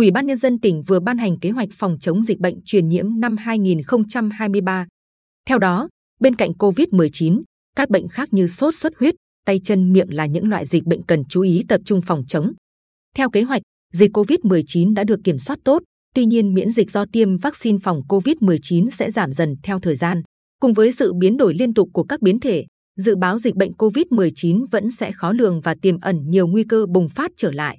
Ủy ban nhân dân tỉnh vừa ban hành kế hoạch phòng chống dịch bệnh truyền nhiễm năm 2023. Theo đó, bên cạnh COVID-19, các bệnh khác như sốt xuất huyết, tay chân miệng là những loại dịch bệnh cần chú ý tập trung phòng chống. Theo kế hoạch, dịch COVID-19 đã được kiểm soát tốt, tuy nhiên miễn dịch do tiêm vaccine phòng COVID-19 sẽ giảm dần theo thời gian. Cùng với sự biến đổi liên tục của các biến thể, dự báo dịch bệnh COVID-19 vẫn sẽ khó lường và tiềm ẩn nhiều nguy cơ bùng phát trở lại.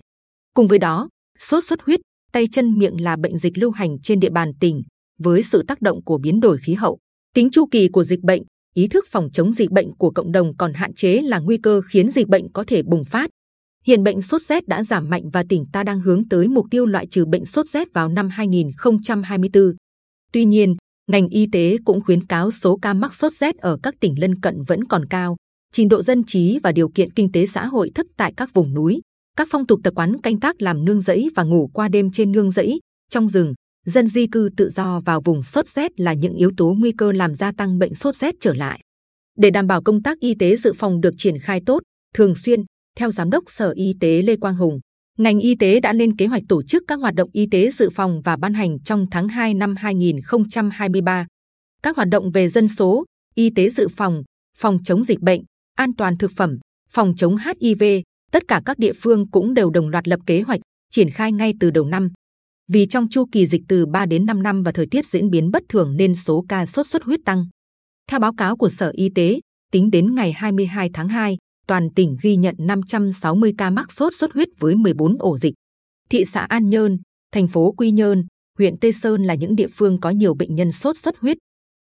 Cùng với đó, sốt xuất huyết, tay chân miệng là bệnh dịch lưu hành trên địa bàn tỉnh với sự tác động của biến đổi khí hậu, tính chu kỳ của dịch bệnh, ý thức phòng chống dịch bệnh của cộng đồng còn hạn chế là nguy cơ khiến dịch bệnh có thể bùng phát. Hiện bệnh sốt rét đã giảm mạnh và tỉnh ta đang hướng tới mục tiêu loại trừ bệnh sốt rét vào năm 2024. Tuy nhiên, ngành y tế cũng khuyến cáo số ca mắc sốt rét ở các tỉnh lân cận vẫn còn cao, trình độ dân trí và điều kiện kinh tế xã hội thấp tại các vùng núi, các phong tục tập quán canh tác làm nương rẫy và ngủ qua đêm trên nương rẫy, trong rừng, dân di cư tự do vào vùng sốt rét là những yếu tố nguy cơ làm gia tăng bệnh sốt rét trở lại. Để đảm bảo công tác y tế dự phòng được triển khai tốt, thường xuyên, theo Giám đốc Sở Y tế Lê Quang Hùng, ngành y tế đã lên kế hoạch tổ chức các hoạt động y tế dự phòng và ban hành trong tháng 2 năm 2023. Các hoạt động về dân số, y tế dự phòng, phòng chống dịch bệnh, an toàn thực phẩm, phòng chống HIV, tất cả các địa phương cũng đều đồng loạt lập kế hoạch triển khai ngay từ đầu năm. Vì trong chu kỳ dịch từ 3 đến 5 năm và thời tiết diễn biến bất thường nên số ca sốt xuất huyết tăng. Theo báo cáo của Sở Y tế, tính đến ngày 22 tháng 2, toàn tỉnh ghi nhận 560 ca mắc sốt xuất huyết với 14 ổ dịch. Thị xã An Nhơn, thành phố Quy Nhơn, huyện Tây Sơn là những địa phương có nhiều bệnh nhân sốt xuất huyết.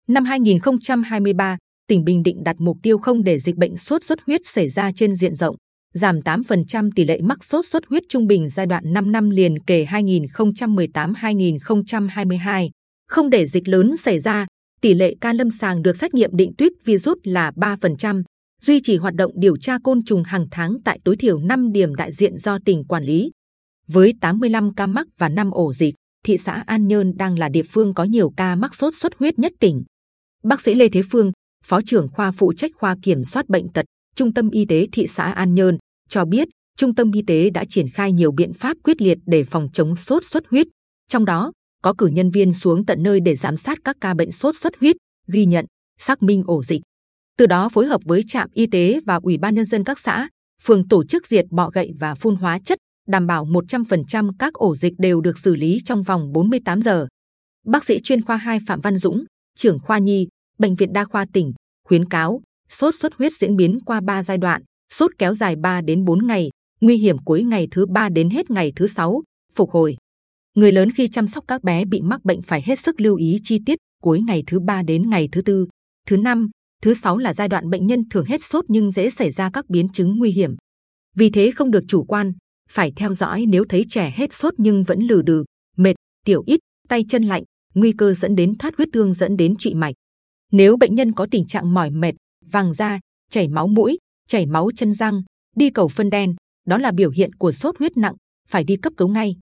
Năm 2023, tỉnh Bình Định đặt mục tiêu không để dịch bệnh sốt xuất huyết xảy ra trên diện rộng, giảm 8% tỷ lệ mắc sốt xuất huyết trung bình giai đoạn 5 năm liền kể 2018-2022. Không để dịch lớn xảy ra, tỷ lệ ca lâm sàng được xét nghiệm định tuyết virus là 3%, duy trì hoạt động điều tra côn trùng hàng tháng tại tối thiểu 5 điểm đại diện do tỉnh quản lý. Với 85 ca mắc và 5 ổ dịch, thị xã An Nhơn đang là địa phương có nhiều ca mắc sốt xuất huyết nhất tỉnh. Bác sĩ Lê Thế Phương, Phó trưởng khoa phụ trách khoa kiểm soát bệnh tật, Trung tâm Y tế thị xã An Nhơn cho biết, Trung tâm Y tế đã triển khai nhiều biện pháp quyết liệt để phòng chống sốt xuất huyết. Trong đó, có cử nhân viên xuống tận nơi để giám sát các ca bệnh sốt xuất huyết, ghi nhận, xác minh ổ dịch. Từ đó phối hợp với trạm y tế và ủy ban nhân dân các xã, phường tổ chức diệt bọ gậy và phun hóa chất, đảm bảo 100% các ổ dịch đều được xử lý trong vòng 48 giờ. Bác sĩ chuyên khoa 2 Phạm Văn Dũng, trưởng khoa nhi, bệnh viện đa khoa tỉnh, khuyến cáo sốt xuất huyết diễn biến qua 3 giai đoạn, sốt kéo dài 3 đến 4 ngày, nguy hiểm cuối ngày thứ 3 đến hết ngày thứ 6, phục hồi. Người lớn khi chăm sóc các bé bị mắc bệnh phải hết sức lưu ý chi tiết cuối ngày thứ 3 đến ngày thứ tư, thứ năm, thứ sáu là giai đoạn bệnh nhân thường hết sốt nhưng dễ xảy ra các biến chứng nguy hiểm. Vì thế không được chủ quan, phải theo dõi nếu thấy trẻ hết sốt nhưng vẫn lừ đừ, mệt, tiểu ít, tay chân lạnh, nguy cơ dẫn đến thoát huyết tương dẫn đến trụy mạch. Nếu bệnh nhân có tình trạng mỏi mệt, vàng da, chảy máu mũi, chảy máu chân răng, đi cầu phân đen, đó là biểu hiện của sốt huyết nặng, phải đi cấp cứu ngay.